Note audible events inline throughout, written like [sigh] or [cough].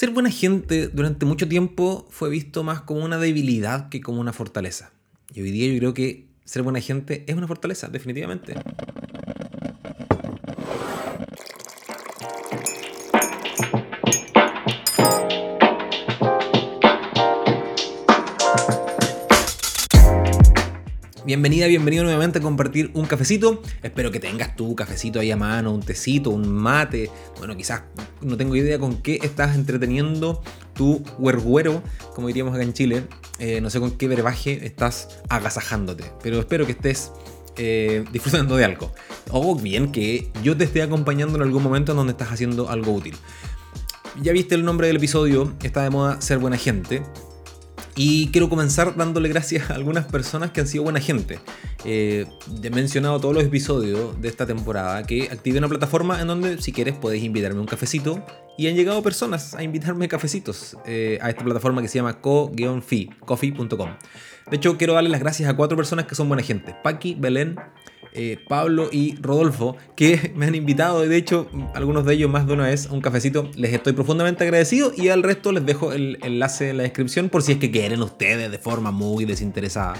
Ser buena gente durante mucho tiempo fue visto más como una debilidad que como una fortaleza. Y hoy día yo creo que ser buena gente es una fortaleza, definitivamente. Bienvenida, bienvenido nuevamente a compartir un cafecito. Espero que tengas tu cafecito ahí a mano, un tecito, un mate. Bueno, quizás no tengo idea con qué estás entreteniendo tu huerguero, como diríamos acá en Chile. Eh, no sé con qué verbaje estás agasajándote, pero espero que estés eh, disfrutando de algo. O bien que yo te esté acompañando en algún momento en donde estás haciendo algo útil. Ya viste el nombre del episodio, está de moda ser buena gente. Y quiero comenzar dándole gracias a algunas personas que han sido buena gente. Eh, he mencionado todos los episodios de esta temporada que activé una plataforma en donde si quieres puedes invitarme un cafecito. Y han llegado personas a invitarme cafecitos eh, a esta plataforma que se llama co-fi, coffee.com. De hecho, quiero darle las gracias a cuatro personas que son buena gente. Paqui, Belén, eh, Pablo y Rodolfo, que [laughs] me han invitado, de hecho, algunos de ellos más de una vez, a un cafecito. Les estoy profundamente agradecido y al resto les dejo el enlace en la descripción por si es que quieren ustedes de forma muy desinteresada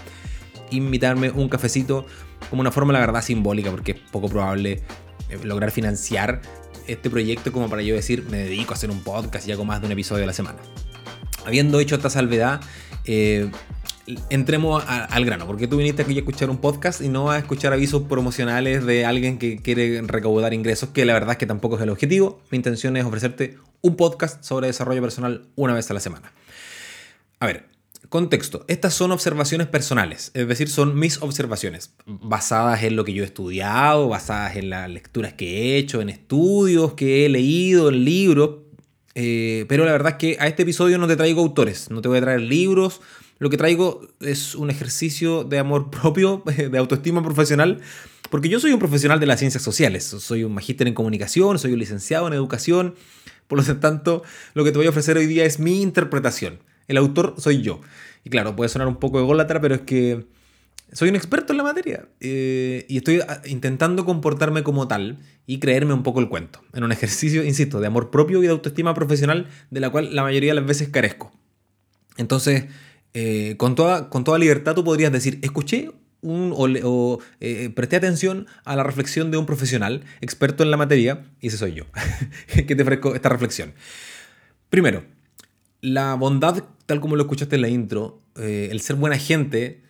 invitarme un cafecito como una forma, la verdad, simbólica, porque es poco probable eh, lograr financiar este proyecto como para yo decir, me dedico a hacer un podcast y hago más de un episodio a la semana. Habiendo hecho esta salvedad, eh, entremos al grano, porque tú viniste aquí a escuchar un podcast y no a escuchar avisos promocionales de alguien que quiere recaudar ingresos, que la verdad es que tampoco es el objetivo. Mi intención es ofrecerte un podcast sobre desarrollo personal una vez a la semana. A ver, contexto. Estas son observaciones personales, es decir, son mis observaciones, basadas en lo que yo he estudiado, basadas en las lecturas que he hecho, en estudios que he leído, en libros. Eh, pero la verdad es que a este episodio no te traigo autores, no te voy a traer libros, lo que traigo es un ejercicio de amor [laughs] propio, de autoestima profesional, porque yo soy un profesional de las ciencias sociales, soy un magíster en comunicación, soy un licenciado en educación, por lo tanto, lo que te voy a ofrecer hoy día es mi interpretación. El autor soy yo. Y claro, puede sonar un poco ególatra, pero es que soy un experto en la materia eh, y estoy ah, intentando comportarme como tal y creerme un poco el cuento, en un ejercicio, insisto, de amor propio y de autoestima profesional de la cual la mayoría de las veces carezco. Entonces, eh, con, toda, con toda libertad tú podrías decir, escuché un, o, eh, presté atención a la reflexión de un profesional experto en la materia, y ese soy yo, [laughs] que te ofrezco esta reflexión. Primero, la bondad, tal como lo escuchaste en la intro, eh, el ser buena gente,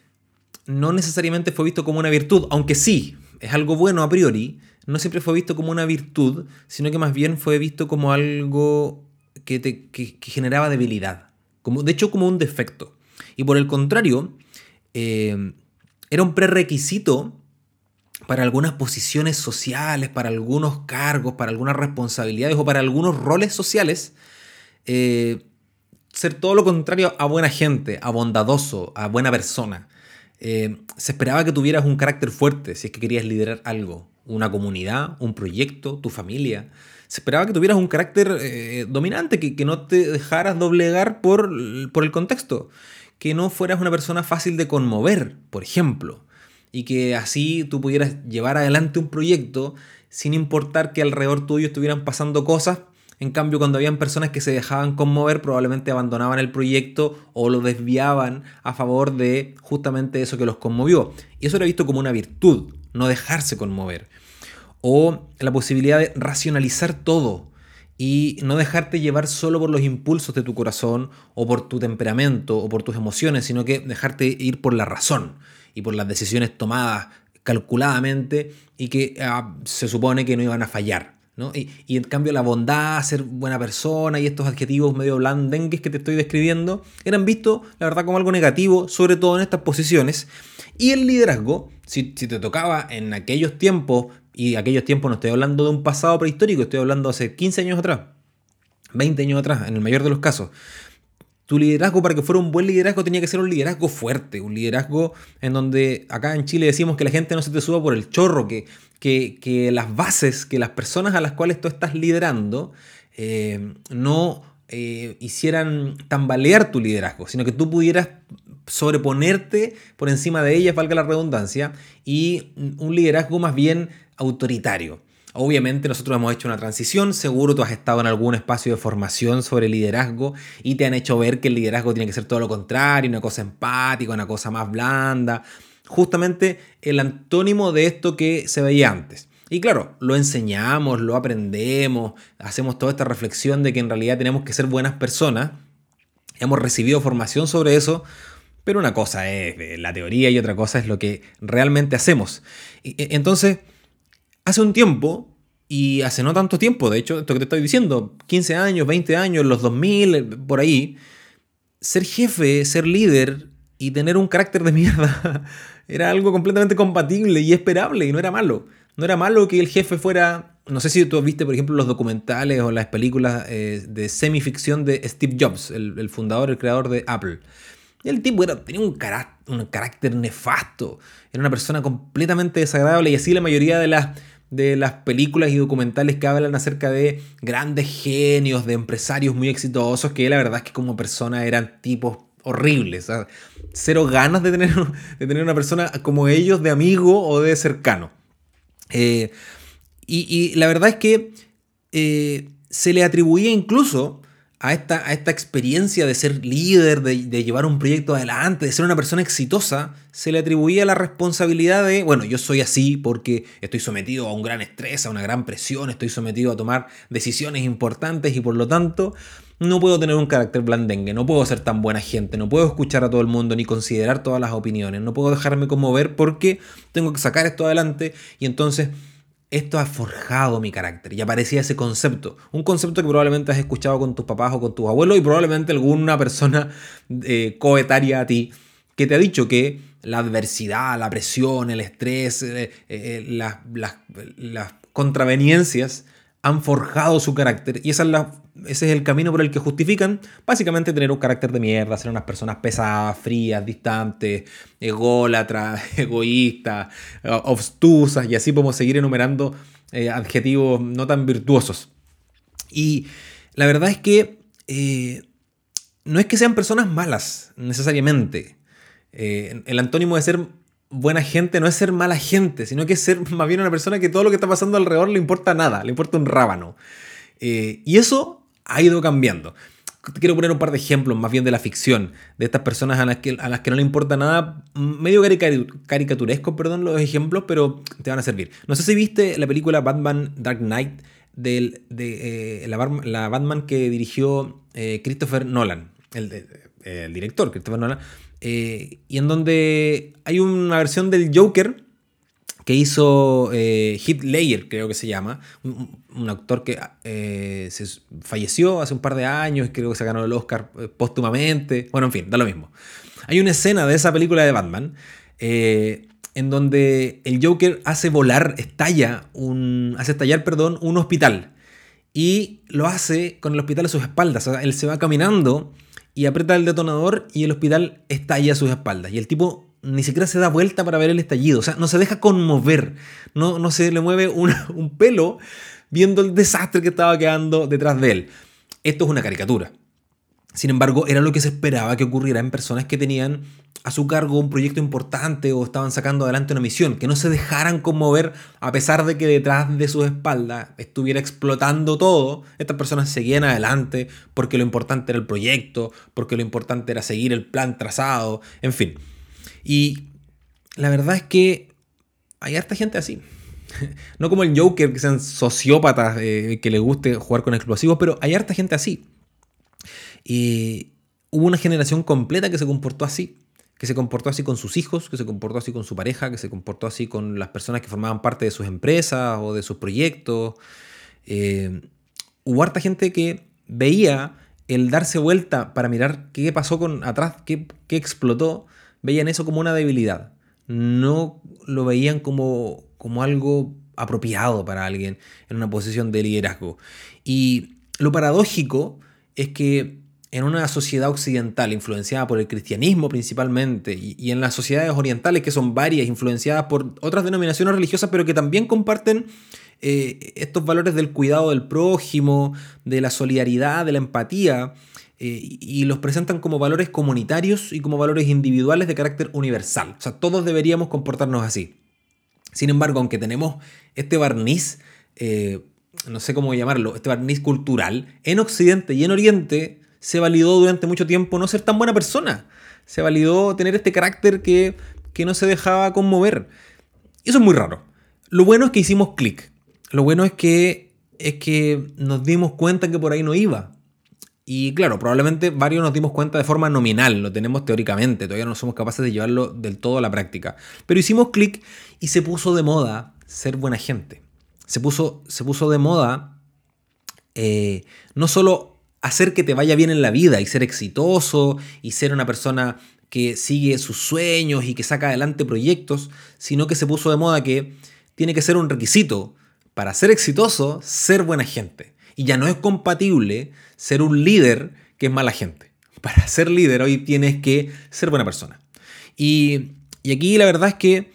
no necesariamente fue visto como una virtud, aunque sí, es algo bueno a priori, no siempre fue visto como una virtud, sino que más bien fue visto como algo que, te, que generaba debilidad, como, de hecho como un defecto. Y por el contrario, eh, era un prerequisito para algunas posiciones sociales, para algunos cargos, para algunas responsabilidades o para algunos roles sociales, eh, ser todo lo contrario a buena gente, a bondadoso, a buena persona. Eh, se esperaba que tuvieras un carácter fuerte si es que querías liderar algo, una comunidad, un proyecto, tu familia. Se esperaba que tuvieras un carácter dominante, que, que, no te dejaras doblegar por, por el contexto que no fueras una persona fácil de conmover, por ejemplo, y que así tú pudieras llevar adelante un proyecto sin importar que alrededor tuyo estuvieran pasando cosas. En cambio, cuando habían personas que se dejaban conmover, probablemente abandonaban el proyecto o lo desviaban a favor de justamente eso que los conmovió. Y eso era visto como una virtud, no dejarse conmover. O la posibilidad de racionalizar todo, y no dejarte llevar solo por los impulsos de tu corazón o por tu temperamento o por tus emociones, sino que dejarte ir por la razón y por las decisiones tomadas calculadamente y que ah, se supone que no iban a fallar. ¿no? Y, y, en cambio la bondad, ser buena persona y estos adjetivos medio blandengues que te estoy describiendo eran vistos, la verdad, como algo negativo, sobre todo en estas posiciones. Y el liderazgo, si, si te tocaba en aquellos tiempos y aquellos tiempos no estoy hablando de un pasado prehistórico, estoy hablando hace 15 años atrás, 20 años atrás, en el mayor de los casos. Tu liderazgo, para que fuera un buen liderazgo, tenía que ser un liderazgo fuerte, un liderazgo en donde acá en Chile decimos que la gente no se te suba por el chorro, que, que, las bases, que las personas a las cuales tú estás liderando eh, no eh, hicieran tambalear tu liderazgo, sino que tú pudieras sobreponerte por encima de ellas, valga la redundancia, y un liderazgo más bien autoritario. Obviamente nosotros hemos hecho una transición, seguro tú has estado en algún espacio de formación sobre liderazgo y te han hecho ver que el liderazgo tiene que ser todo lo contrario, una cosa empática, una cosa más blanda, justamente el antónimo de esto que se veía antes. Y claro, lo enseñamos, lo aprendemos, hacemos toda esta reflexión de que en realidad tenemos que ser buenas personas. Hemos recibido formación sobre eso, pero una cosa es la teoría y otra cosa es lo que realmente hacemos. E, entonces, hace un tiempo, y hace no tanto tiempo, de hecho, esto que te estoy diciendo, 15 años, 20 años, los 2000, por ahí, ser jefe, ser líder y tener un carácter de mierda [laughs] era algo completamente compatible y esperable y no era malo. No era malo que el jefe fuera, no sé si tú viste, por ejemplo, los documentales o las películas eh, de semificción de Steve Jobs, el, fundador, el creador de Apple. El tipo era, tenía un, un carácter nefasto, era una persona completamente desagradable y así la mayoría de las, de las películas y documentales que hablan acerca de grandes genios, de empresarios muy exitosos, que la verdad es que como persona eran tipos horribles. Cero ganas de tener, [laughs] de tener una persona como ellos de amigo o de cercano. Eh, y, la verdad es que eh, se le atribuía incluso a esta, a esta experiencia de ser líder, de, llevar un proyecto adelante, de ser una persona exitosa, se le atribuía la responsabilidad de, bueno, yo soy así porque estoy sometido a un gran estrés, a una gran presión, estoy sometido a tomar decisiones importantes y por lo tanto no puedo tener un carácter blandengue, no puedo ser tan buena gente, no puedo escuchar a todo el mundo ni considerar todas las opiniones, no puedo dejarme conmover porque tengo que sacar esto adelante y entonces esto ha forjado mi carácter. Y aparecía ese concepto. Un concepto que probablemente has escuchado con tus papás o con tus abuelos y probablemente alguna persona eh, coetaria a ti que te ha dicho que la adversidad, la presión, el estrés, eh, eh, las, las contraveniencias han forjado su carácter y esa es la, ese es el camino por el que justifican básicamente tener un carácter de mierda, ser unas personas pesadas, frías, distantes, ególatras, [laughs] egoístas, obtusas y así podemos seguir enumerando eh, adjetivos no tan virtuosos. Y la verdad es que eh, no es que sean personas malas necesariamente. Eh, el antónimo de ser buena gente no es ser mala gente, sino que es ser [laughs] más bien una persona que todo lo que está pasando alrededor le importa nada, le importa un rábano. Y eso ha ido cambiando. Quiero poner un par de ejemplos más bien de la ficción, de estas personas a las que, a las que no le importa nada, medio caricaturesco, perdón, los ejemplos, pero te van a servir. No sé si viste la película Batman Dark Knight, de eh, la, Batman que dirigió eh, Christopher Nolan, el, el director Christopher Nolan. Eh, y en donde hay una versión del Joker que hizo eh, Ledger, creo que se llama, un, actor que eh, se falleció hace un par de años, creo que se ganó el Oscar eh, póstumamente, bueno, en fin, da lo mismo. Hay una escena de esa película de Batman en donde el Joker hace volar, estalla, un, hace estallar, perdón, un hospital. Y lo hace con el hospital a sus espaldas. Él se va caminando y aprieta el detonador y el hospital estalla a sus espaldas. Y el tipo ni siquiera se da vuelta para ver el estallido. O sea, no se deja conmover. No, no se le mueve un, [laughs] un pelo viendo el desastre que estaba quedando detrás de él. Esto es una caricatura. Sin embargo, era lo que se esperaba que ocurriera en personas que tenían a su cargo un proyecto importante o estaban sacando adelante una misión, que no se dejaran conmover a pesar de que detrás de sus espaldas estuviera explotando todo, estas personas seguían adelante porque lo importante era el proyecto, porque lo importante era seguir el plan trazado, en fin. Y la verdad es que hay harta gente así. [laughs] No como el Joker, que sean sociópatas, eh, que le guste jugar con explosivos, pero hay harta gente así. Y hubo una generación completa que se comportó así, que se comportó así con sus hijos, que se comportó así con su pareja, que se comportó así con las personas que formaban parte de sus empresas o de sus proyectos. Eh, hubo harta gente que veía el darse vuelta para mirar qué pasó con atrás, qué, qué explotó, veían eso como una debilidad. No lo veían como, como algo apropiado para alguien en una posición de liderazgo. Y lo paradójico es que en una sociedad occidental influenciada por el cristianismo principalmente y, en las sociedades orientales que son varias influenciadas por otras denominaciones religiosas pero que también comparten eh, estos valores del cuidado del prójimo, de la solidaridad, de la empatía eh, y los presentan como valores comunitarios y como valores individuales de carácter universal. O sea, todos deberíamos comportarnos así. Sin embargo, aunque tenemos este barniz eh, no sé cómo llamarlo, este barniz cultural, en Occidente y en Oriente se validó durante mucho tiempo no ser tan buena persona. Se validó tener este carácter que, que no se dejaba conmover. Eso es muy raro. Lo bueno es que hicimos clic. Lo bueno es que, es que nos dimos cuenta que por ahí no iba. Y claro, probablemente varios nos dimos cuenta de forma nominal, lo tenemos teóricamente, todavía no somos capaces de llevarlo del todo a la práctica. Pero hicimos clic y se puso de moda ser buena gente. Se puso, se puso de moda eh, no solo hacer que te vaya bien en la vida y ser exitoso y ser una persona que sigue sus sueños y que saca adelante proyectos, sino que se puso de moda que tiene que ser un requisito para ser exitoso ser buena gente. Y ya no es compatible ser un líder que es mala gente. Para ser líder hoy tienes que ser buena persona. Y, aquí la verdad es que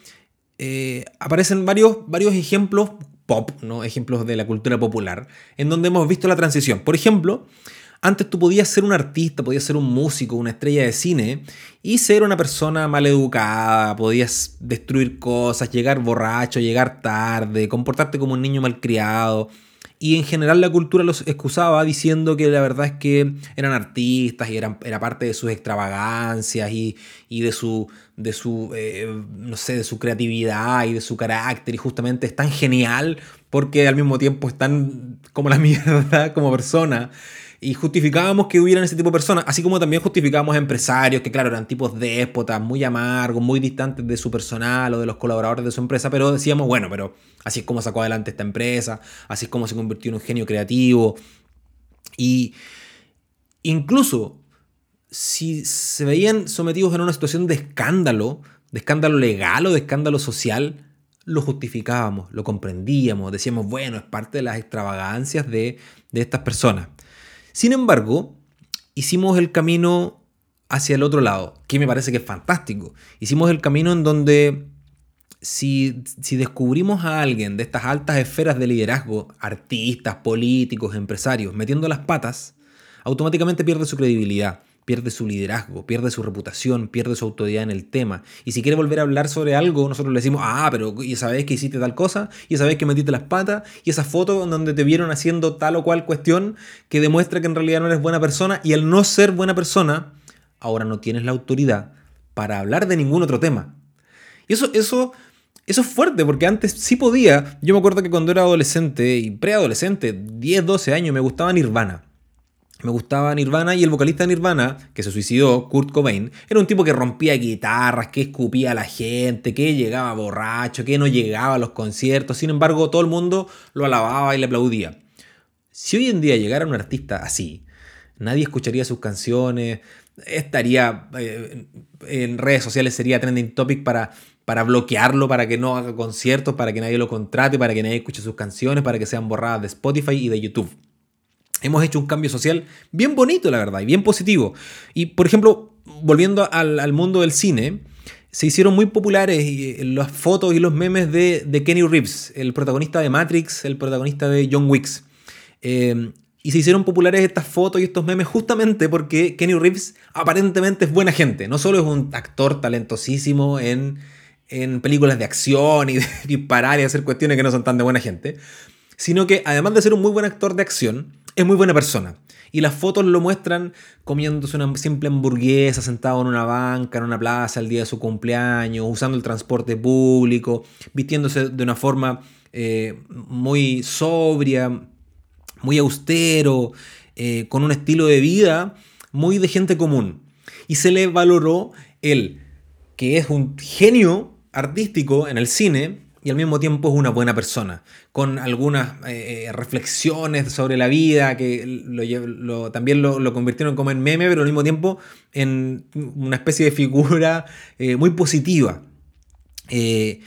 eh, aparecen varios, varios ejemplos pop, ¿no? ejemplos de la cultura popular, en donde hemos visto la transición. Por ejemplo, antes tú podías ser un artista, podías ser un músico, una estrella de cine y ser una persona mal educada, podías destruir cosas, llegar borracho, llegar tarde, comportarte como un niño malcriado. Y en general la cultura los excusaba diciendo que la verdad es que eran artistas y eran, era parte de sus extravagancias y, de su, de su eh, no sé, de su creatividad y de su carácter. Y justamente es tan genial porque al mismo tiempo es tan como la [laughs] mierda como persona y justificábamos que hubieran ese tipo de personas, así como también justificábamos empresarios que, claro, eran tipos déspotas, muy amargos, muy distantes de su personal o de los colaboradores de su empresa, pero decíamos, bueno, pero así es como sacó adelante esta empresa, así es como se convirtió en un genio creativo. Y incluso si se veían sometidos en una situación de escándalo, de escándalo legal o de escándalo social, lo justificábamos, lo comprendíamos, decíamos, bueno, es parte de las extravagancias de, de estas personas. Sin embargo, hicimos el camino hacia el otro lado, que me parece que es fantástico. Hicimos el camino en donde si, si, descubrimos a alguien de estas altas esferas de liderazgo, artistas, políticos, empresarios, metiendo las patas, automáticamente pierde su credibilidad pierde su liderazgo, pierde su reputación, pierde su autoridad en el tema. Y si quiere volver a hablar sobre algo, nosotros le decimos, ah, pero y esa vez que hiciste tal cosa, y esa vez que metiste las patas, y esa foto donde te vieron haciendo tal o cual cuestión que demuestra que en realidad no eres buena persona, y al no ser buena persona, ahora no tienes la autoridad para hablar de ningún otro tema. Y eso, eso, eso es fuerte, porque antes sí podía. Yo me acuerdo que cuando era adolescente y preadolescente, 10, 12 años, me gustaba Nirvana me gustaba Nirvana y el vocalista de Nirvana, que se suicidó, Kurt Cobain, era un tipo que rompía guitarras, que escupía a la gente, que llegaba borracho, que no llegaba a los conciertos, sin embargo todo el mundo lo alababa y le aplaudía. Si hoy en día llegara un artista así, nadie escucharía sus canciones, estaría eh, en redes sociales, sería trending topic para, para bloquearlo, para que no haga conciertos, para que nadie lo contrate, para que nadie escuche sus canciones, para que sean borradas de Spotify y de YouTube hemos hecho un cambio social bien bonito, la verdad, y bien positivo. Y, por ejemplo, volviendo al, mundo del cine, se hicieron muy populares eh, las fotos y los memes de, Kenny Reeves, el protagonista de Matrix, el protagonista de John Wicks. Eh, y se hicieron populares estas fotos y estos memes justamente porque Kenny Reeves aparentemente es buena gente. No solo es un actor talentosísimo en, en películas de acción y de [laughs] disparar y hacer cuestiones que no son tan de buena gente, sino que además de ser un muy buen actor de acción, es muy buena persona. Y las fotos lo muestran comiéndose una simple hamburguesa, sentado en una banca, en una plaza el día de su cumpleaños, usando el transporte público, vistiéndose de una forma eh, muy sobria, muy austero, eh, con un estilo de vida muy de gente común. Y se le valoró él, que es un genio artístico en el cine, y al mismo tiempo es una buena persona, con algunas eh, reflexiones sobre la vida que también lo, convirtieron como en meme, pero al mismo tiempo en una especie de figura eh, muy positiva. Eh,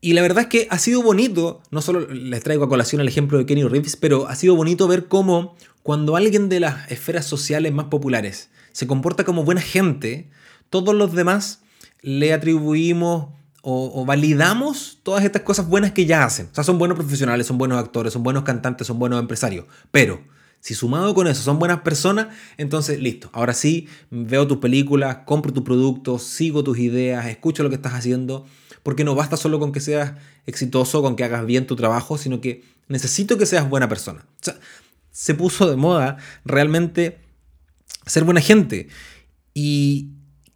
y la verdad es que ha sido bonito, no solo les traigo a colación el ejemplo de Kenny Reeves, pero ha sido bonito ver cómo cuando alguien de las esferas sociales más populares se comporta como buena gente, todos los demás le atribuimos o, validamos todas estas cosas buenas que ya hacen. O sea, son buenos profesionales, son buenos actores, son buenos cantantes, son buenos empresarios. Pero si sumado con eso son buenas personas, entonces listo. Ahora sí, veo tus películas, compro tus productos, sigo tus ideas, escucho lo que estás haciendo. Porque no basta solo con que seas exitoso, con que hagas bien tu trabajo, sino que necesito que seas buena persona. O sea, se puso de moda realmente ser buena gente. Y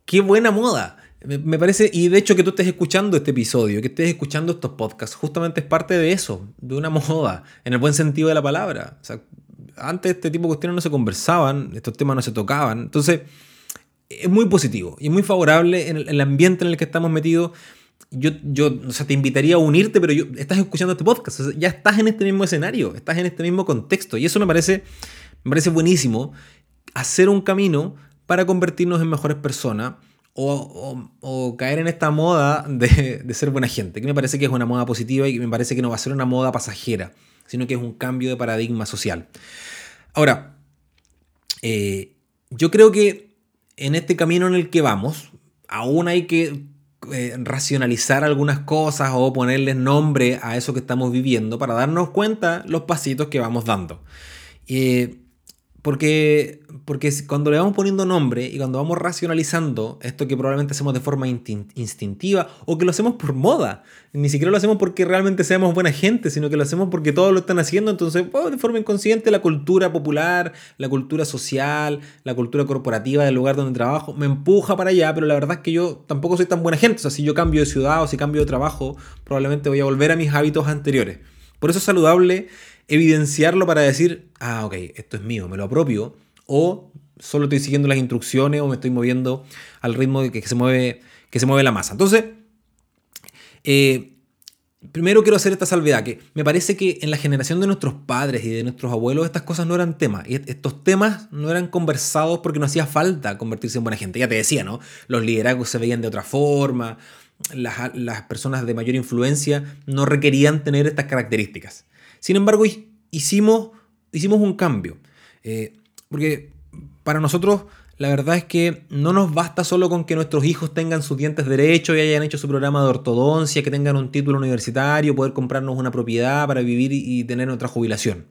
qué buena moda. Me parece, y de hecho que tú estés escuchando este episodio, que estés escuchando estos podcasts, justamente es parte de eso, de una [laughs] moda, en el buen sentido de la palabra. O sea, antes este tipo de cuestiones no se conversaban, estos temas no se tocaban. Entonces, es muy positivo y muy favorable en el, ambiente en el que estamos metidos. Yo, yo o sea, te invitaría a unirte, pero yo, estás escuchando este podcast, ya estás en este mismo escenario, estás en este mismo contexto. Y eso me parece, me parece buenísimo, hacer un camino para convertirnos en mejores personas o, caer en esta moda de, ser buena gente, que me parece que es una moda positiva y que me parece que no va a ser una moda pasajera, sino que es un cambio de paradigma social. Ahora, eh, yo creo que en este camino en el que vamos, aún hay que eh, racionalizar algunas cosas o ponerles nombre a eso que estamos viviendo para darnos cuenta los pasitos que vamos dando. Eh, porque, porque cuando le vamos poniendo nombre y cuando vamos racionalizando esto que probablemente hacemos de forma instintiva o que lo hacemos por moda, ni siquiera lo hacemos porque realmente seamos buena gente, sino que lo hacemos porque todos lo están haciendo, entonces oh, de forma inconsciente la cultura popular, la cultura social, la cultura corporativa del lugar donde trabajo me empuja para allá, pero la verdad es que yo tampoco soy tan buena gente, o sea, si yo cambio de ciudad o si cambio de trabajo, probablemente voy a volver a mis hábitos anteriores. Por eso es saludable evidenciarlo para decir, ah, ok, esto es mío, me lo apropio, o solo estoy siguiendo las instrucciones o me estoy moviendo al ritmo de que se mueve, que se mueve la masa. Entonces, eh, primero quiero hacer esta salvedad, que me parece que en la generación de nuestros padres y de nuestros abuelos estas cosas no eran temas. Y estos temas no eran conversados porque no hacía falta convertirse en buena gente. Ya te decía, ¿no? Los liderazgos se veían de otra forma, las, las personas de mayor influencia no requerían tener estas características. Sin embargo, hicimos, hicimos un cambio. Eh, porque para nosotros la verdad es que no nos basta solo con que nuestros hijos tengan sus dientes derechos y hayan hecho su programa de ortodoncia, que tengan un título universitario, poder comprarnos una propiedad para vivir y tener nuestra jubilación.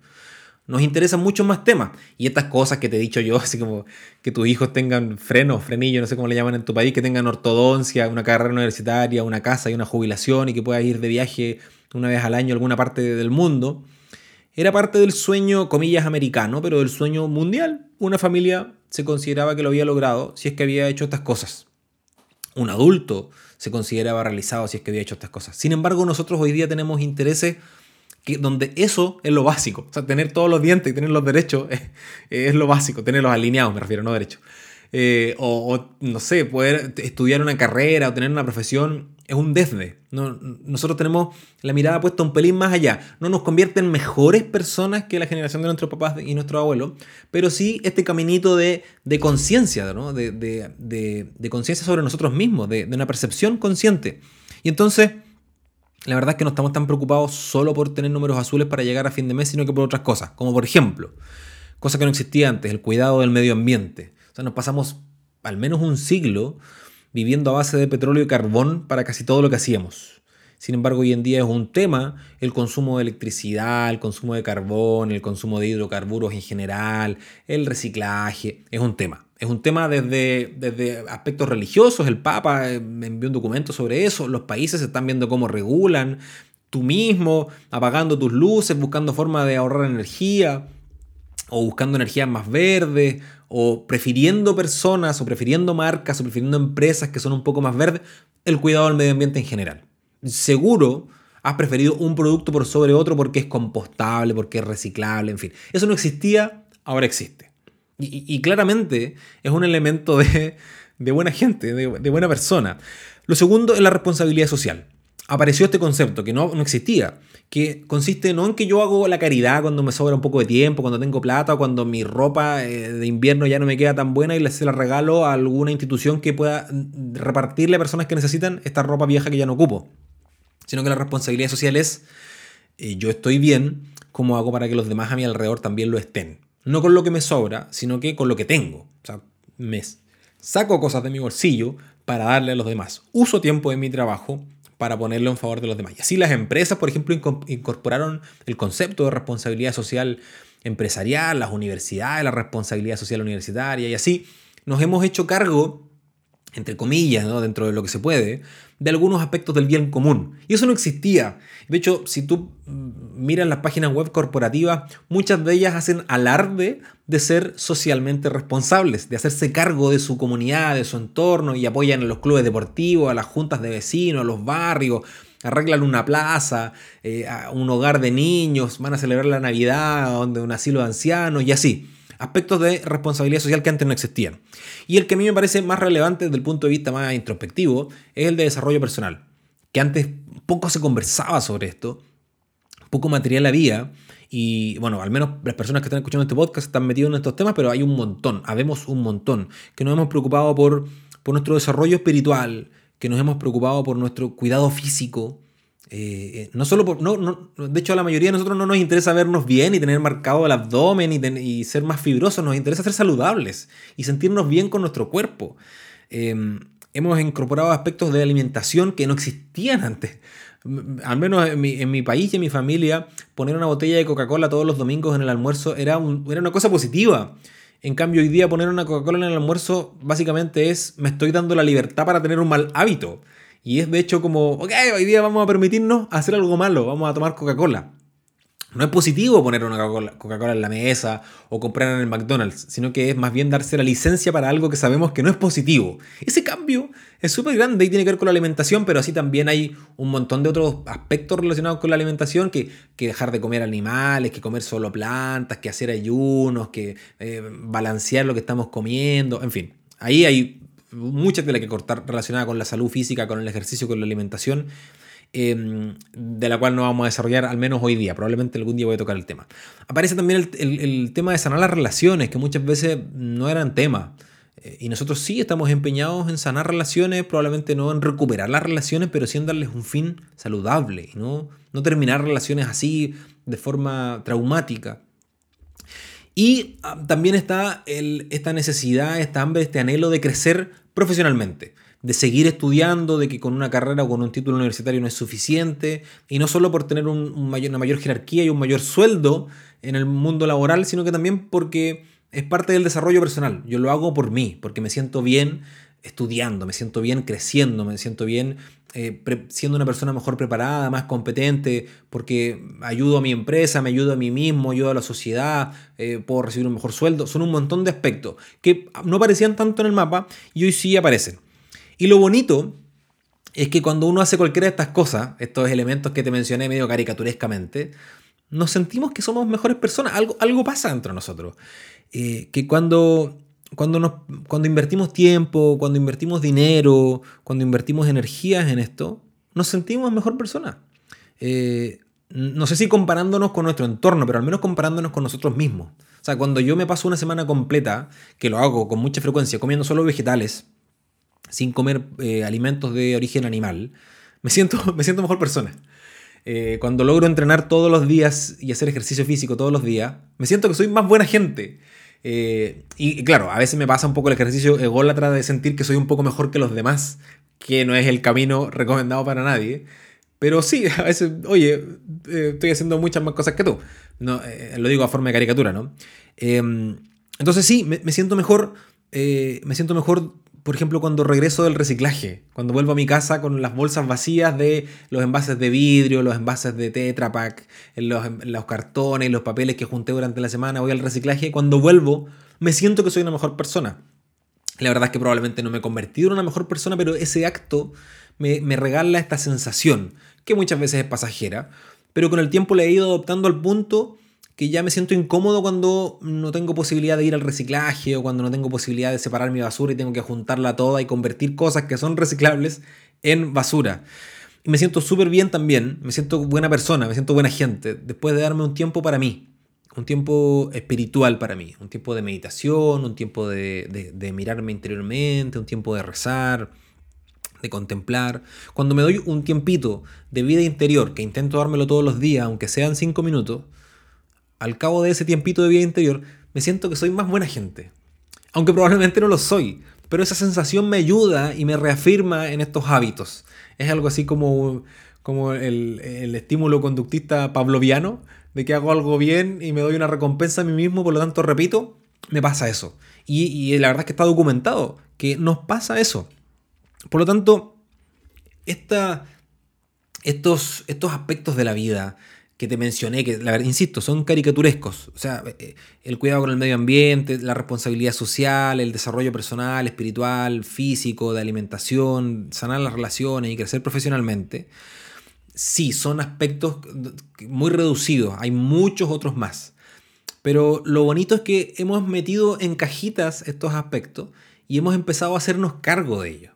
Nos interesan muchos más temas. Y estas cosas que te he dicho yo, [laughs] así como que tus hijos tengan frenos, frenillos, no sé cómo le llaman en tu país, que tengan ortodoncia, una carrera universitaria, una casa y una jubilación y que puedas ir de viaje una vez al año a alguna parte del mundo, era parte del sueño, comillas, americano, pero del sueño mundial. Una familia se consideraba que lo había logrado si es que había hecho estas cosas. Un adulto se consideraba realizado si es que había hecho estas cosas. Sin embargo, nosotros hoy día tenemos intereses donde eso es lo básico. O sea, tener todos los dientes y tener los derechos es, [laughs] es lo básico. Tenerlos alineados, me refiero, no derechos. Eh, o, no sé, poder estudiar una carrera o tener una profesión es un desde. No, nosotros tenemos la mirada puesta un pelín más allá. No nos convierte en mejores personas que la generación de nuestros papás y nuestros abuelos, pero sí este caminito de, conciencia, ¿no? de, de, conciencia sobre nosotros mismos, de, una percepción consciente. Y entonces, la verdad es que no estamos tan preocupados solo por tener números azules para llegar a fin de mes, sino que por otras cosas, como por ejemplo, cosa que no existía antes, el cuidado del medio ambiente sea, nos pasamos al menos un siglo viviendo a base de petróleo y carbón para casi todo lo que hacíamos. Sin embargo, hoy en día es un tema el consumo de electricidad, el consumo de carbón, el consumo de hidrocarburos en general, el reciclaje, es un tema. Es un tema desde, desde aspectos religiosos, el Papa eh, envió un documento sobre eso, los países están viendo cómo regulan, tú mismo apagando tus luces, buscando formas de ahorrar energía o buscando energías más verdes, o prefiriendo personas, o prefiriendo marcas, o prefiriendo empresas que son un poco más verdes, el cuidado del medio ambiente en general. Seguro has preferido un producto por sobre otro porque es compostable, porque es reciclable, en fin. Eso no existía, ahora existe. Y, claramente es un elemento de, buena gente, de, de buena persona. Lo segundo es la responsabilidad social apareció este concepto que no, no, existía, que consiste no en que yo hago la caridad cuando me sobra un poco de tiempo, cuando tengo plata, o cuando mi ropa eh, de invierno ya no me queda tan buena y se la regalo a alguna institución que pueda mm, repartirle a personas que necesitan esta ropa vieja que ya no ocupo, sino que la responsabilidad social es eh, yo estoy bien, ¿cómo hago para que los demás a mi alrededor también lo estén? No con lo que me sobra, sino que con lo que tengo. O sea, me saco cosas de mi bolsillo para darle a los demás. Uso tiempo de mi trabajo para ponerlo en favor de los demás. Y así las empresas, por ejemplo, incorporaron el concepto de responsabilidad social empresarial, las universidades, la responsabilidad social universitaria, y así nos hemos hecho cargo entre comillas, ¿no? dentro de lo que se puede, de algunos aspectos del bien común. Y eso no existía. De hecho, si tú mm, miras las páginas web corporativas, muchas de ellas hacen alarde de ser socialmente responsables, de hacerse cargo de su comunidad, de su entorno y apoyan a los clubes deportivos, a las juntas de vecinos, a los barrios, arreglan una plaza, eh, un hogar de niños, van a celebrar la Navidad, donde un asilo de ancianos y así. Aspectos de responsabilidad social que antes no existían. Y el que a mí me parece más relevante desde el punto de vista más introspectivo es el de desarrollo personal, que antes poco se conversaba sobre esto, poco material había. Y bueno, al menos las personas que están escuchando este podcast están metidos en estos temas, pero hay un montón, habemos un montón, que nos hemos preocupado por, por nuestro desarrollo espiritual, que nos hemos preocupado por nuestro cuidado físico. Eh, eh, no solo por. No, no, de hecho, a la mayoría de nosotros no nos interesa vernos bien y tener marcado el abdomen y, ser más fibrosos. Nos interesa ser saludables y sentirnos bien con nuestro cuerpo. Em, hemos incorporado aspectos de alimentación que no existían antes. Al menos en mi, en mi país y en mi familia, poner una botella de Coca-Cola todos los domingos en el almuerzo era, era una cosa positiva. En cambio, hoy día poner una Coca-Cola en el almuerzo básicamente es me estoy dando la libertad para tener un mal hábito. Y es de hecho como, ok, hoy día vamos a permitirnos hacer algo malo, vamos a tomar Coca-Cola. No es positivo poner una Coca-Cola en la mesa o comprar en el McDonald's, sino que es más bien darse la licencia para algo que sabemos que no es positivo. Ese cambio es súper grande y tiene que ver con la alimentación, pero así también hay un montón de otros aspectos relacionados con la alimentación, que, que dejar de comer animales, que comer solo plantas, que hacer ayunos, que eh, balancear lo que estamos comiendo, en fin. Ahí hay mucha tela que cortar relacionada con la salud física, con el ejercicio, con la alimentación. Em, de la cual no vamos a desarrollar al menos hoy día. Probablemente algún día voy a tocar el tema. Aparece también el, tema de sanar las relaciones, que muchas veces no eran tema. Eh, y nosotros sí estamos empeñados en sanar relaciones, probablemente no en recuperar las relaciones, pero sí en darles un fin saludable, no, no terminar relaciones así de forma traumática. Y ah, también está esta necesidad, esta hambre, este anhelo de crecer profesionalmente de seguir estudiando, de que con una carrera o con un título universitario no es suficiente, y no solo por tener una mayor jerarquía y un mayor sueldo en el mundo laboral, sino que también porque es parte del desarrollo personal. Yo lo hago por mí, porque me siento bien estudiando, me siento bien creciendo, me siento bien eh, siendo una persona mejor preparada, más competente, porque ayudo a mi empresa, me ayudo a mí mismo, ayudo a la sociedad, eh, puedo recibir un mejor sueldo. Son un montón de aspectos que no aparecían tanto en el mapa y hoy sí aparecen. Y lo bonito es que cuando uno hace cualquiera de estas cosas, estos elementos que te mencioné medio caricaturescamente, nos sentimos que somos mejores personas. Algo, algo pasa entre nosotros. Eh, que cuando, cuando, nos, cuando invertimos tiempo, cuando invertimos dinero, cuando invertimos energías en esto, nos sentimos mejor personas. Eh, no sé si comparándonos con nuestro entorno, pero al menos comparándonos con nosotros mismos. O sea, cuando yo me paso una semana completa, que lo hago con mucha frecuencia, comiendo solo vegetales, sin comer eh, alimentos de origen animal, me siento, [laughs] me siento mejor persona. Eh, cuando logro entrenar todos los días y hacer ejercicio físico todos los días, me siento que soy más buena gente. Eh, y, claro, a veces me pasa un poco el ejercicio ególatra de sentir que soy un poco mejor que los demás, que no es el camino recomendado para nadie. Pero sí, [laughs] a veces, oye, estoy haciendo muchas más cosas que tú. No, lo digo a forma de caricatura, ¿no? Em, entonces sí, me siento mejor, me siento mejor por ejemplo, cuando regreso del reciclaje, cuando vuelvo a mi casa con las bolsas vacías de los envases de vidrio, los envases de Tetra Pak, los, los cartones, los papeles que junté durante la semana, voy al reciclaje, cuando vuelvo me siento que soy una mejor persona. La verdad es que probablemente no me he convertido en una mejor persona, pero ese acto me, me regala esta sensación, que muchas veces es pasajera, pero con el tiempo le he ido adoptando al punto que ya me siento incómodo cuando no tengo posibilidad de ir al reciclaje o cuando no tengo posibilidad de separar mi basura y tengo que juntarla toda y convertir cosas que son reciclables en basura. Y me siento súper bien también, me siento buena persona, me siento buena gente, después de darme un tiempo para mí, un tiempo espiritual para mí, un tiempo de meditación, un tiempo de, de mirarme interiormente, un tiempo de rezar, de contemplar. Cuando me doy un tiempito de vida interior, que intento dármelo todos los días, aunque sean cinco minutos, al cabo de ese tiempito de vida interior, me siento que soy más buena gente. Aunque probablemente no lo soy, pero esa sensación me ayuda y me reafirma en estos hábitos. Es algo así como, como el, estímulo conductista pavloviano, de que hago algo bien y me doy una recompensa a mí mismo, por lo tanto repito, me pasa eso. Y, y la verdad es que está documentado, que nos pasa eso. Por lo tanto, esta, estos, estos aspectos de la vida que te mencioné, que la verdad, insisto, son caricaturescos. O sea, eh, el cuidado con el medio ambiente, la responsabilidad social, el desarrollo personal, espiritual, físico, de alimentación, sanar las relaciones y crecer profesionalmente. Sí, son aspectos muy reducidos, hay muchos otros más. Pero lo bonito es que hemos metido en cajitas estos aspectos y hemos empezado a hacernos cargo de ellos,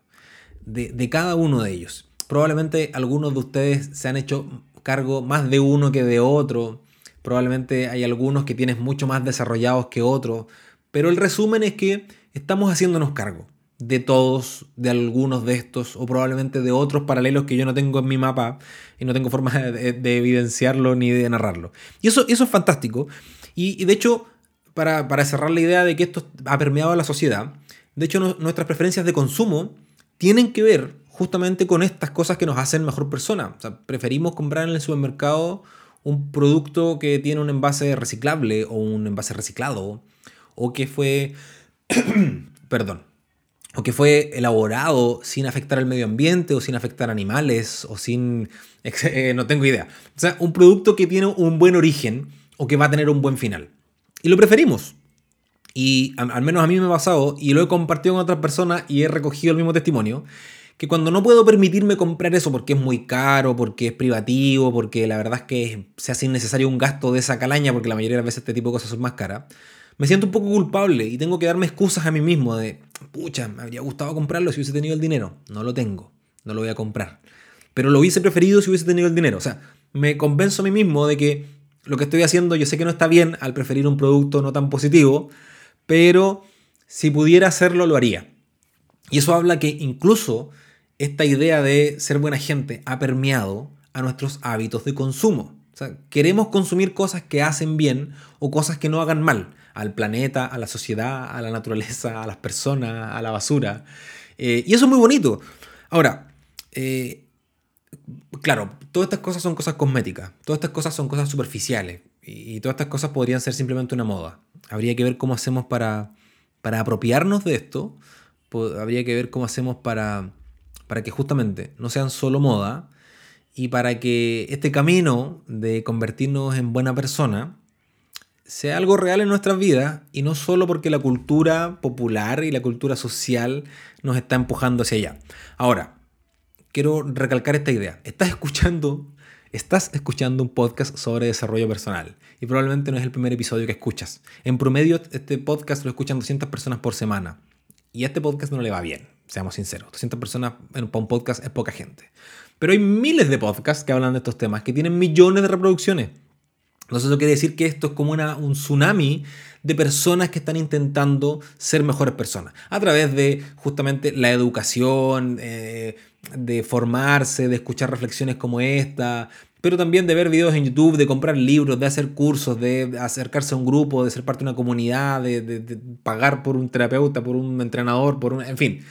de, de cada uno de ellos. Probablemente algunos de ustedes se han hecho cargo más de uno que de otro. Probablemente hay algunos que tienes mucho más desarrollados que otros. Pero el resumen es que estamos haciéndonos cargo de todos, de algunos de estos, o probablemente de otros paralelos que yo no tengo en mi mapa y no tengo forma [laughs] de, evidenciarlo ni de narrarlo. Y eso, eso es fantástico. Y, de hecho, para, cerrar la idea de que esto ha permeado a la sociedad, de hecho nuestras preferencias de consumo tienen que ver justamente con estas cosas que nos hacen mejor persona. preferimos comprar en el supermercado un producto que tiene un envase reciclable o un envase reciclado o que fue, [clears throat] perdón, o que fue elaborado sin afectar al medio ambiente o sin afectar animales o sin, [laughs] eh, no tengo idea. O sea, un producto que tiene un buen origen o que va a tener un buen final. Y lo preferimos. Y al menos a mí me ha pasado y lo he compartido con otras personas y he recogido el mismo testimonio que cuando no puedo permitirme comprar eso porque es muy caro, porque es privativo, porque la verdad es que se hace innecesario un gasto de esa calaña, porque la mayoría de las veces este tipo de cosas son más caras, me siento un poco culpable y tengo que darme excusas a mí mismo de, pucha, me habría gustado comprarlo si hubiese tenido el dinero. No lo tengo, no lo voy a comprar. Pero lo hubiese preferido si hubiese tenido el dinero. O sea, me convenzo a mí mismo de que lo que estoy haciendo yo sé que no está bien al preferir un producto no tan positivo, pero si pudiera hacerlo lo haría. Y eso habla que incluso esta idea de ser buena gente ha permeado a nuestros hábitos de consumo. O sea, queremos consumir cosas que hacen bien o cosas que no hagan mal al planeta, a la sociedad, a la naturaleza, a las personas, a la basura. Eh, y eso es muy bonito. Ahora, eh, claro, todas estas cosas son cosas cosméticas, todas estas cosas son cosas superficiales y, todas estas cosas podrían ser simplemente una moda. Habría que ver cómo hacemos para, para apropiarnos de esto, habría que ver cómo hacemos para para que justamente no sean solo moda y para que este camino de convertirnos en buena persona sea algo real en nuestras vidas y no solo porque la cultura popular y la cultura social nos está empujando hacia allá. Ahora, quiero recalcar esta idea. Estás escuchando, estás escuchando un podcast sobre desarrollo personal y probablemente no es el primer episodio que escuchas. En promedio este podcast lo escuchan 200 personas por semana y a este podcast no le va bien seamos sinceros. 200 personas en un podcast es poca gente. Pero hay miles de podcasts que hablan de estos temas, que tienen millones de reproducciones. Entonces eso quiere decir que esto es como un tsunami de personas que están intentando ser mejores personas. A través de justamente la educación, eh, de formarse, de escuchar reflexiones como esta, pero también de ver videos en YouTube, de comprar libros, de hacer cursos, de acercarse a un grupo, de ser parte de una comunidad, de pagar por un terapeuta, por un entrenador, por un... En fin,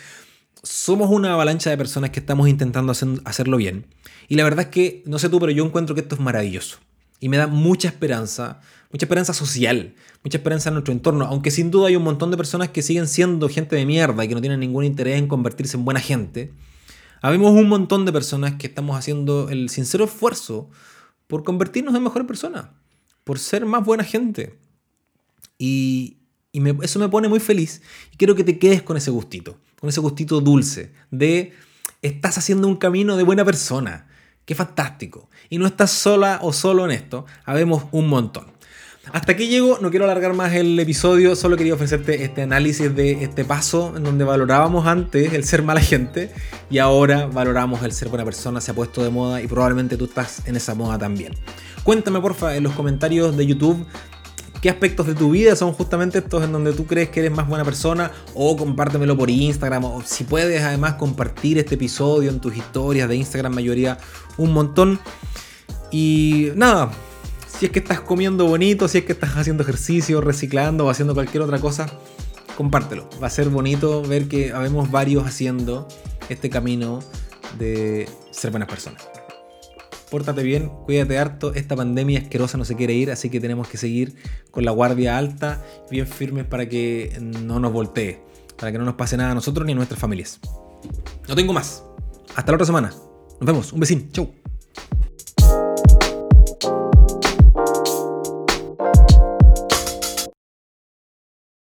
somos una avalancha de personas que estamos intentando hacerlo bien. Y la verdad es que, no sé tú, pero yo encuentro que esto es maravilloso. Y me da mucha esperanza, mucha esperanza social, mucha esperanza en nuestro entorno. Aunque sin duda hay un montón de personas que siguen siendo gente de mierda y que no tienen ningún interés en convertirse en buena gente. Habemos un montón de personas que estamos haciendo el sincero esfuerzo por convertirnos en mejores personas, por ser más buena gente. Y, eso me pone muy feliz y quiero que te quedes con ese gustito con ese gustito dulce de estás haciendo un camino de buena persona. Qué fantástico. Y no estás sola o solo en esto, habemos un montón. Hasta aquí llego, no quiero alargar más el episodio, solo quería ofrecerte este análisis de este paso en donde valorábamos antes el ser mala gente y ahora valoramos el ser buena persona, se ha puesto de moda y probablemente tú estás en esa moda también. Cuéntame porfa en los comentarios de YouTube qué aspectos de tu vida son justamente estos en donde tú crees que eres más buena persona o compártemelo por Instagram. O si puedes además compartir este episodio en tus historias de Instagram mayoría un montón. Y nada si es que estás comiendo bonito si es que estás haciendo ejercicio reciclando o haciendo cualquier otra cosa compártelo. Va a ser bonito ver que habemos varios haciendo este camino de ser buenas personas pórtate bien, cuídate harto, esta pandemia asquerosa no se quiere ir, así que tenemos que seguir con la guardia alta, bien firmes para que no nos voltee, para que no nos pase nada a nosotros ni a nuestras familias. No tengo más. Hasta la otra semana. Nos vemos. Un besín. Chau.